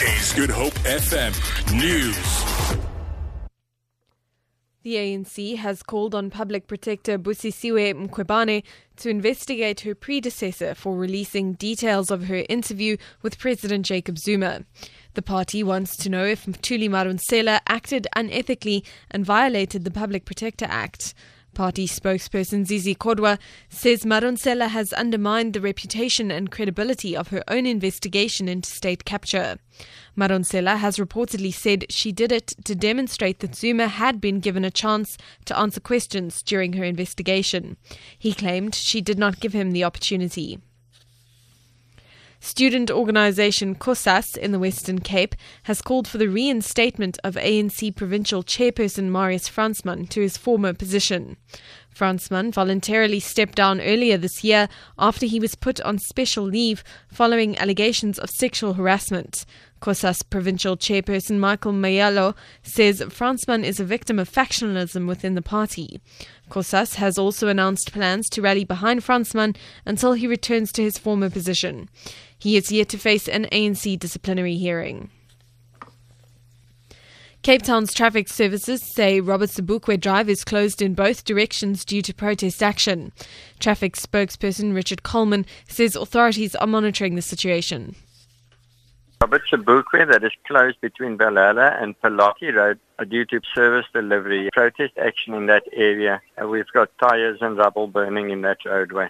Is Good Hope FM News. The ANC has called on Public Protector Busisiwe Mkhwebane to investigate her predecessor for releasing details of her interview with President Jacob Zuma. The party wants to know if Mthuli Madonsela acted unethically and violated the Public Protector Act. Party spokesperson Zizi Kodwa says Madonsela has undermined the reputation and credibility of her own investigation into state capture. Madonsela has reportedly said she did it to demonstrate that Zuma had been given a chance to answer questions during her investigation. He claimed she did not give him the opportunity. Student organisation COSAS in the Western Cape has called for the reinstatement of ANC provincial chairperson Marius Fransman to his former position. Fransman voluntarily stepped down earlier this year after he was put on special leave following allegations of sexual harassment. COSAS provincial chairperson Michael Mayalo says Fransman is a victim of factionalism within the party. COSAS has also announced plans to rally behind Fransman until he returns to his former position. He is yet to face an ANC disciplinary hearing. Cape Town's traffic services say Robert Sobukwe Drive is closed in both directions due to protest action. Traffic spokesperson Richard Coleman says authorities are monitoring the situation. Robert Sobukwe that is closed between Valhalla and Palaki Road due to service delivery. Protest action in that area. Uh, we've got tyres and rubble burning in that roadway.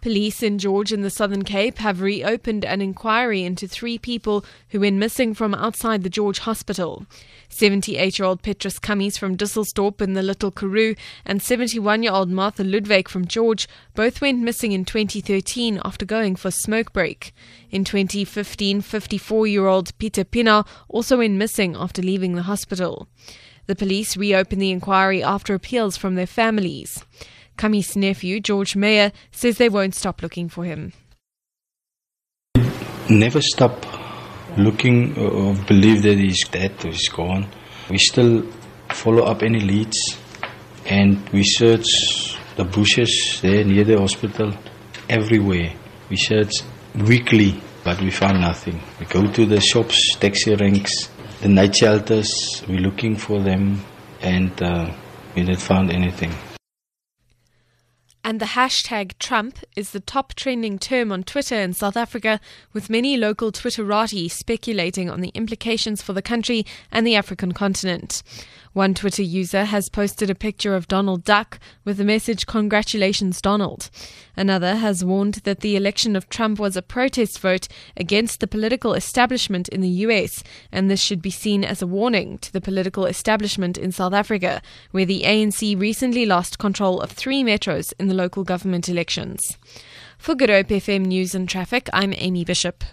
Police in George in the Southern Cape have reopened an inquiry into three people who went missing from outside the George Hospital. 78 year old Petrus Cummings from Dysselsdorp in the Little Karoo and 71 year old Martha Ludwig from George both went missing in 2013 after going for a smoke break. In 2015, 54 year old Peter Pina also went missing after leaving the hospital. The police reopened the inquiry after appeals from their families. Kami's nephew, George Mayer, says they won't stop looking for him. Never stop looking or believe that he's dead or he's gone. We still follow up any leads and we search the bushes there near the hospital, everywhere. We search weekly, but we found nothing. We go to the shops, taxi ranks, the night shelters, we're looking for them and uh, we didn't find anything. And the hashtag Trump is the top trending term on Twitter in South Africa, with many local Twitterati speculating on the implications for the country and the African continent. One Twitter user has posted a picture of Donald Duck with the message, Congratulations, Donald. Another has warned that the election of Trump was a protest vote against the political establishment in the US, and this should be seen as a warning to the political establishment in South Africa, where the ANC recently lost control of three metros in the local government elections. For Good Hope FM News and Traffic, I'm Amy Bishop.